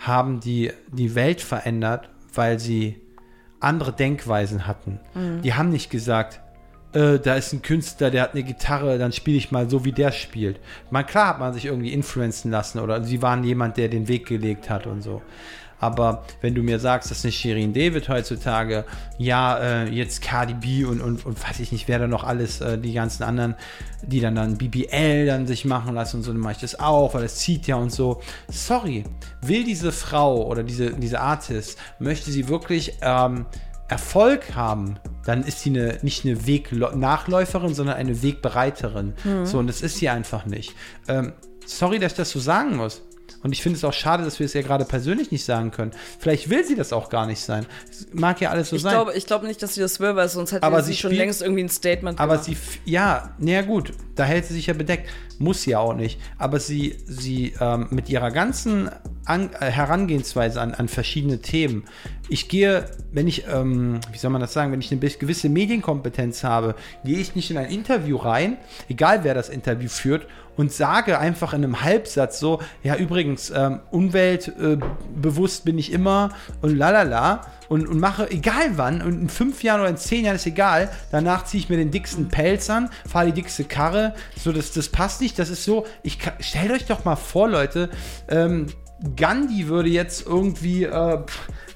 haben die die Welt verändert, weil sie andere Denkweisen hatten. Die haben nicht gesagt, äh, da ist ein Künstler, der hat eine Gitarre, dann spiele ich mal so, wie der spielt. Man, klar hat man sich irgendwie influenzen lassen oder sie waren jemand, der den Weg gelegt hat und so. Aber wenn du mir sagst, dass eine Shirin David heutzutage, ja, äh, jetzt Cardi B und, und, und weiß ich nicht, wer da noch alles, äh, die ganzen anderen, die dann dann BBL dann sich machen lassen und so, dann mache ich das auch, weil das zieht ja und so. Sorry, will diese Frau oder diese, diese Artist, möchte sie wirklich ähm, Erfolg haben, dann ist sie eine, nicht eine Wegnachläuferin, sondern eine Wegbereiterin. So, und das ist sie einfach nicht. Ähm, sorry, dass ich das so sagen muss. Und ich finde es auch schade, dass wir es ja gerade persönlich nicht sagen können. Vielleicht will sie das auch gar nicht sein. Es mag ja alles so Ich sein. glaube, ich glaube nicht, dass sie das will, weil sonst hätte Aber sie sie schon längst irgendwie ein Statement Aber gemacht. sie, f- ja, naja gut, da hält sie sich ja bedeckt. Muss sie ja auch nicht. Aber sie, sie ähm, mit ihrer ganzen an, äh, Herangehensweise an, an verschiedene Themen. Ich gehe, wenn ich, ähm, wie soll man das sagen, wenn ich eine gewisse Medienkompetenz habe, gehe ich nicht in ein Interview rein, egal wer das Interview führt, und sage einfach in einem Halbsatz so, ja übrigens, ähm, umweltbewusst äh, bin ich immer und lalala und, und mache, egal wann, und in fünf Jahren oder in zehn Jahren ist egal, danach ziehe ich mir den dicksten Pelz an, fahre die dickste Karre, so, das, das passt nicht, das ist so, ich stellt euch doch mal vor, Leute, ähm, Gandhi würde jetzt irgendwie, äh,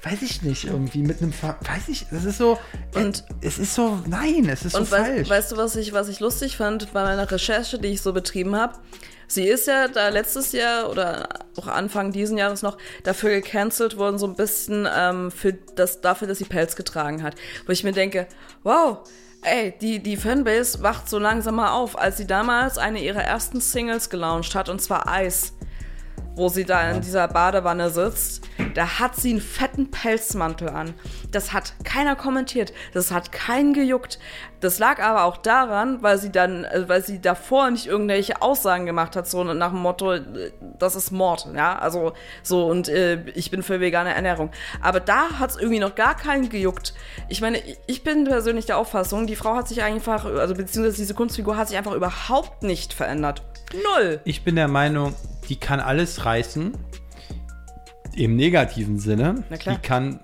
weiß ich nicht, irgendwie mit einem, Ver weiß ich, das ist so, Und- es ist so, nein, es ist so falsch. weißt du, was ich, was ich lustig fand bei meiner Recherche, die ich so betrieben habe? Sie ist ja da letztes Jahr oder auch Anfang diesen Jahres noch dafür gecancelt worden, so ein bisschen ähm, für das, dafür, dass sie Pelz getragen hat. Wo ich mir denke, wow, ey, die, die Fanbase wacht so langsam mal auf, als sie damals eine ihrer ersten Singles gelauncht hat, und zwar Ice wo sie da in dieser Badewanne sitzt, da hat sie einen fetten Pelzmantel an. Das hat keiner kommentiert. Das hat keinen gejuckt. Das lag aber auch daran, weil sie dann, äh, weil sie davor nicht irgendwelche Aussagen gemacht hat, so nach dem Motto, äh, das ist Mord, ja, also so und äh, ich bin für vegane Ernährung. Aber da hat es irgendwie noch gar keinen gejuckt. Ich meine, ich bin persönlich der Auffassung, die Frau hat sich einfach, also beziehungsweise diese Kunstfigur hat sich einfach überhaupt nicht verändert. Null. Ich bin der Meinung, die kann alles reißen. Im negativen Sinne. Die kann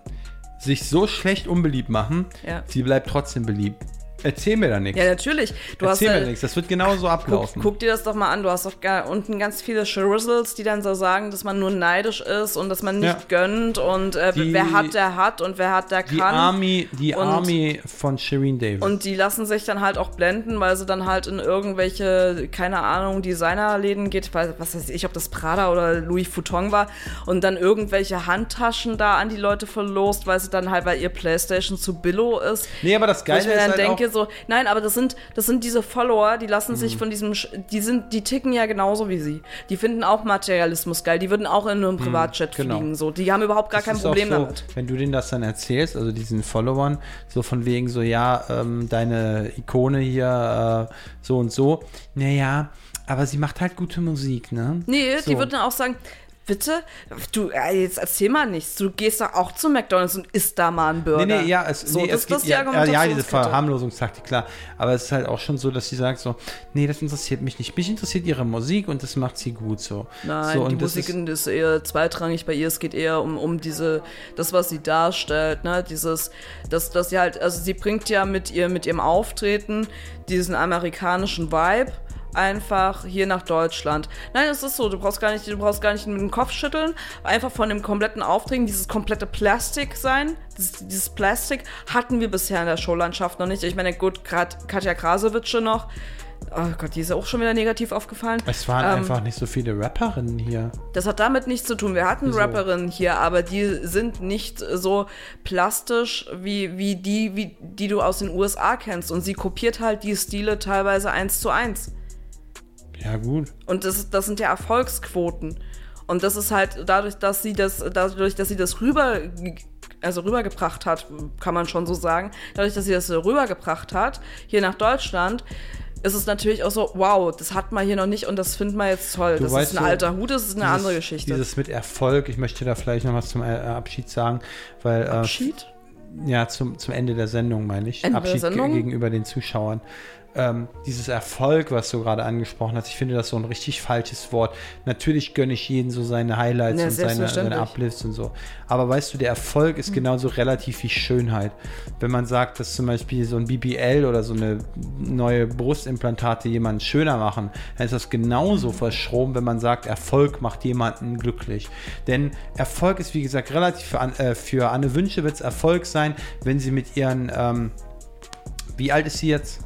sich so schlecht unbeliebt machen, Ja. sie bleibt trotzdem beliebt. Erzähl mir da nichts. Ja, natürlich. Du Erzähl mir ja, nichts. Das wird genauso Guck, ablaufen. guck dir das doch mal an. Du hast doch unten ganz viele Shrizzles, die dann so sagen, dass man nur neidisch ist und dass man nicht Ja. gönnt und äh, Die- wer hat, der hat und wer hat, der die kann. Army, die Und- Army von Shireen David. Und die lassen sich dann halt auch blenden, weil sie dann halt in irgendwelche, keine Ahnung, Designerläden geht, weil, was weiß ich, ob das Prada oder Louis Vuitton war, und dann irgendwelche Handtaschen da an die Leute verlost, weil sie dann halt, weil ihr Playstation zu billo ist. nee, aber das Geile ist dann halt denke, auch, so, nein, aber das sind, das sind diese Follower, die lassen Mhm. sich von diesem, die sind, die ticken ja genauso wie sie. Die finden auch Materialismus geil, die würden auch in einem Privatjet genau. fliegen, so. Die haben überhaupt gar das kein Problem so, damit. Wenn du denen das dann erzählst, also diesen Followern, so von wegen so, ja, ähm, deine Ikone hier, äh, so und so, naja, aber sie macht halt gute Musik, ne? Nee, so. die würden auch sagen, bitte, du, äh, jetzt erzähl mal nichts. Du gehst doch auch zu McDonalds und isst da mal einen Burger. Nee, nee, ja, es, so, nee, das, es das ist die ja, ja, ja, diese. Verharmlosungstaktik, klar. Aber es ist halt auch schon so, dass sie sagt so, nee, das interessiert mich nicht. Mich interessiert ihre Musik und das macht sie gut so. Nein, so, die Musik ist, ist, eher zweitrangig bei ihr. Es geht eher um, um diese, das, was sie darstellt, ne? Dieses, dass, dass sie halt, also sie bringt ja mit ihr, mit ihrem Auftreten diesen amerikanischen Vibe einfach hier nach Deutschland. Nein, es ist so, du brauchst gar nicht, du brauchst gar nicht mit dem Kopf schütteln, einfach von dem kompletten Auftreten, dieses komplette Plastik sein, dieses, dieses Plastik hatten wir bisher in der Showlandschaft noch nicht. Ich meine, gut, gerade Katja Krasowitsche noch. Oh Gott, die ist auch schon wieder negativ aufgefallen. es waren Ähm, einfach nicht so viele Rapperinnen hier. das hat damit nichts zu tun. Wir hatten Wieso? Rapperinnen hier, aber die sind nicht so plastisch wie, wie die, wie die du aus den USA kennst. Und sie kopiert halt die Stile teilweise eins zu eins. Ja, gut. Und das, das sind ja Erfolgsquoten. Und das ist halt dadurch, dass sie das, dadurch, dass sie das rüber, also rübergebracht hat, kann man schon so sagen, dadurch, dass sie das rübergebracht hat, hier nach Deutschland, ist es natürlich auch so, wow, das hat man hier noch nicht und das findet man jetzt toll. Du das weißt ist ein alter Hut, das ist eine Dieses- andere Geschichte. Dieses mit Erfolg, ich möchte da vielleicht noch was zum äh, Abschied sagen, weil äh, Abschied? ja zum, zum Ende der Sendung meine ich, Ende Abschied gegenüber den Zuschauern. Ähm, dieses Erfolg, was du gerade angesprochen hast, ich finde das so ein richtig falsches Wort. Natürlich gönne ich jeden so seine Highlights Ja, und seine, seine Uplifts und so. Aber weißt du, der Erfolg ist genauso relativ wie Schönheit. Wenn man sagt, dass zum Beispiel so ein BBL oder so eine neue Brustimplantate jemanden schöner machen, dann ist das genauso verschroben, wenn man sagt, Erfolg macht jemanden glücklich. Denn Erfolg ist, wie gesagt, relativ für, äh, für Anne Wünsche wird es Erfolg sein, wenn sie mit ihren, ähm, wie alt ist sie jetzt?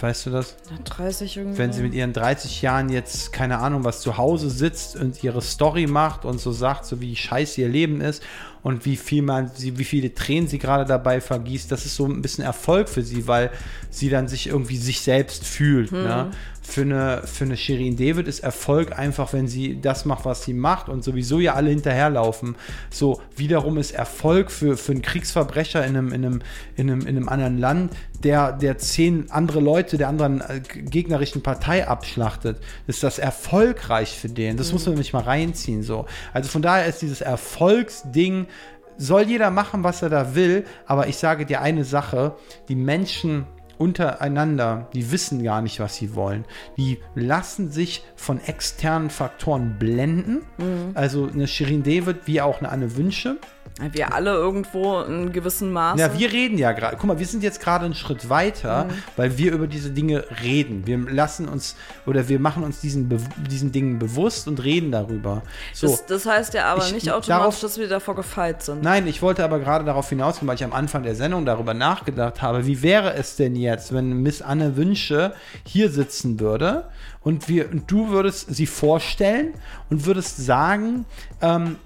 Weißt du das? 30 irgendwie. Wenn sie mit ihren 30 Jahren jetzt, keine Ahnung, was zu Hause sitzt und ihre Story macht und so sagt, so wie scheiße ihr Leben ist und wie viel man, sie, wie viele Tränen sie gerade dabei vergießt, das ist so ein bisschen Erfolg für sie, weil sie dann sich irgendwie sich selbst fühlt. Ne? Für eine, für eine Shirin David ist Erfolg einfach, wenn sie das macht, was sie macht und sowieso ja alle hinterherlaufen. So, wiederum ist Erfolg für, für einen Kriegsverbrecher in einem, in einem, in einem, in einem anderen Land, der, der zehn andere Leute der anderen äh, gegnerischen Partei abschlachtet, ist das erfolgreich für den. Das muss man nämlich mal reinziehen. So. Also von daher ist dieses Erfolgsding, soll jeder machen, was er da will, aber ich sage dir eine Sache, die Menschen untereinander, die wissen gar nicht, was sie wollen. Die lassen sich von externen Faktoren blenden. Also eine Shirin David, wie auch eine Anne Wünsche. Wir alle irgendwo in gewissem Maße. Ja, wir reden ja gerade. Guck mal, wir sind jetzt gerade einen Schritt weiter, Mhm. weil wir über diese Dinge reden. Wir lassen uns oder wir machen uns diesen, Be- diesen Dingen bewusst und reden darüber. So. das, das heißt ja aber Ich- nicht darauf- automatisch, dass wir davor gefeit sind. Nein, ich wollte aber gerade darauf hinausgehen, weil ich am Anfang der Sendung darüber nachgedacht habe, wie wäre es denn jetzt, wenn Miss Anne Wünsche hier sitzen würde und, wir, und du würdest sie vorstellen und würdest sagen, ähm,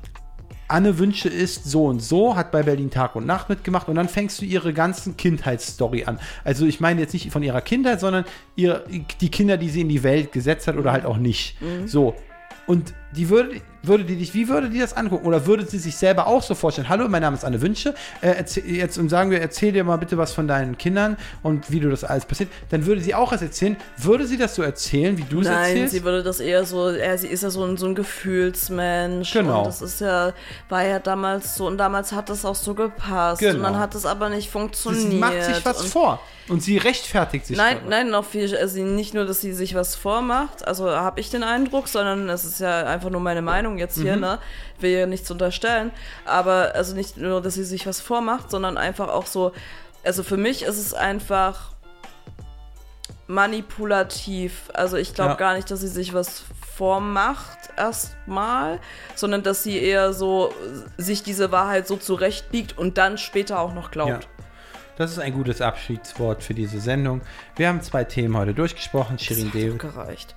Anne Wünsche ist so und so, hat bei Berlin Tag und Nacht mitgemacht und dann fängst du ihre ganzen Kindheitsstory an. Also ich meine jetzt nicht von ihrer Kindheit, sondern ihre, die Kinder, die sie in die Welt gesetzt hat oder halt auch nicht. So. Und die würde, würde die dich, wie würde die das angucken? Oder würde sie sich selber auch so vorstellen? Hallo, mein Name ist Anne Wünsche. Äh, erzähl, jetzt und sagen wir, erzähl dir mal bitte was von deinen Kindern und wie du das alles passiert. Dann würde sie auch was erzählen. Würde sie das so erzählen, wie du es Nein, erzählst? sie würde das eher so, ja, sie ist ja so ein, so ein Gefühlsmensch. Genau. Und das ist ja, war ja damals so, und damals hat das auch so gepasst. Genau. Und dann hat es aber nicht funktioniert. sie macht sich was und vor. Und sie rechtfertigt sich. Nein, dabei. nein, noch viel, also nicht nur, dass sie sich was vormacht, also habe ich den Eindruck, sondern es ist ja einfach nur meine Meinung jetzt Mhm. hier, ne? Will ja nichts unterstellen, aber also nicht nur, dass sie sich was vormacht, sondern einfach auch so, also für mich ist es einfach manipulativ. Also ich glaube Ja. gar nicht, dass sie sich was vormacht erstmal, sondern dass sie eher so sich diese Wahrheit so zurechtbiegt und dann später auch noch glaubt. Ja. Das ist ein gutes Abschiedswort für diese Sendung. Wir haben zwei Themen heute durchgesprochen. Shirin Das hat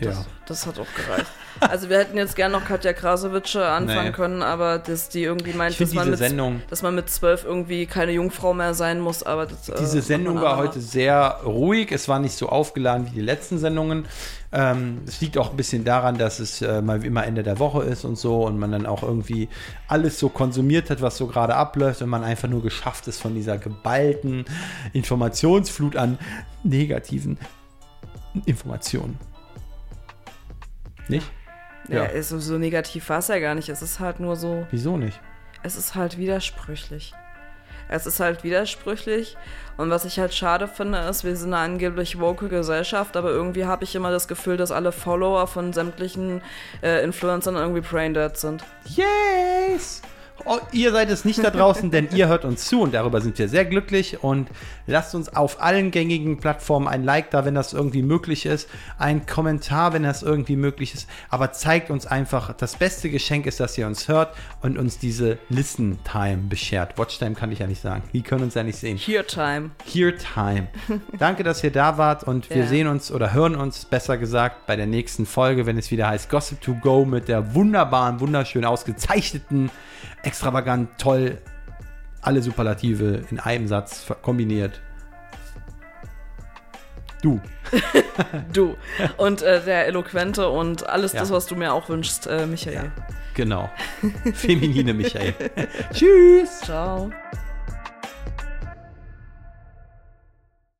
Ja. Das, hat auch gereicht. Also wir hätten jetzt gern noch Katja Krasowitsche anfangen Nee. können, aber dass die irgendwie meint, dass, man mit, Sendung- dass man mit zwölf irgendwie keine Jungfrau mehr sein muss, aber das, äh, Diese Sendung war heute sehr ruhig. Es war nicht so aufgeladen wie die letzten Sendungen. Ähm, es liegt auch ein bisschen daran, dass es äh, mal wie immer Ende der Woche ist und so und man dann auch irgendwie alles so konsumiert hat, was so gerade abläuft und man einfach nur geschafft ist von dieser geballten Informationsflut an negativen Informationen. Nicht? Ja, Ja. ist so, so negativ war es ja gar nicht. Es ist halt nur so, Wieso nicht? es ist halt widersprüchlich. Es ist halt widersprüchlich. Und was ich halt schade finde, ist, wir sind eine angeblich woke Gesellschaft, aber irgendwie habe ich immer das Gefühl, dass alle Follower von sämtlichen äh, Influencern irgendwie braindead sind. Yes! Oh, ihr seid es nicht da draußen, denn ihr hört uns zu und darüber sind wir sehr glücklich. Und lasst uns auf allen gängigen Plattformen ein Like da, wenn das irgendwie möglich ist, ein Kommentar, wenn das irgendwie möglich ist. Aber zeigt uns einfach, das beste Geschenk ist, dass ihr uns hört und uns diese Listen-Time beschert. Watchtime kann ich ja nicht sagen. Die können uns ja nicht sehen. Here time. Here Time. Danke, dass ihr da wart und wir Ja. sehen uns oder hören uns, besser gesagt, bei der nächsten Folge, wenn es wieder heißt Gossip to Go mit der wunderbaren, wunderschön ausgezeichneten, extravagant, toll, alle Superlative in einem Satz kombiniert. Du. Du. Und äh, der Eloquente und alles Ja. das, was du mir auch wünschst, äh, Michael. Genau. Feminine Michael. Tschüss. Ciao.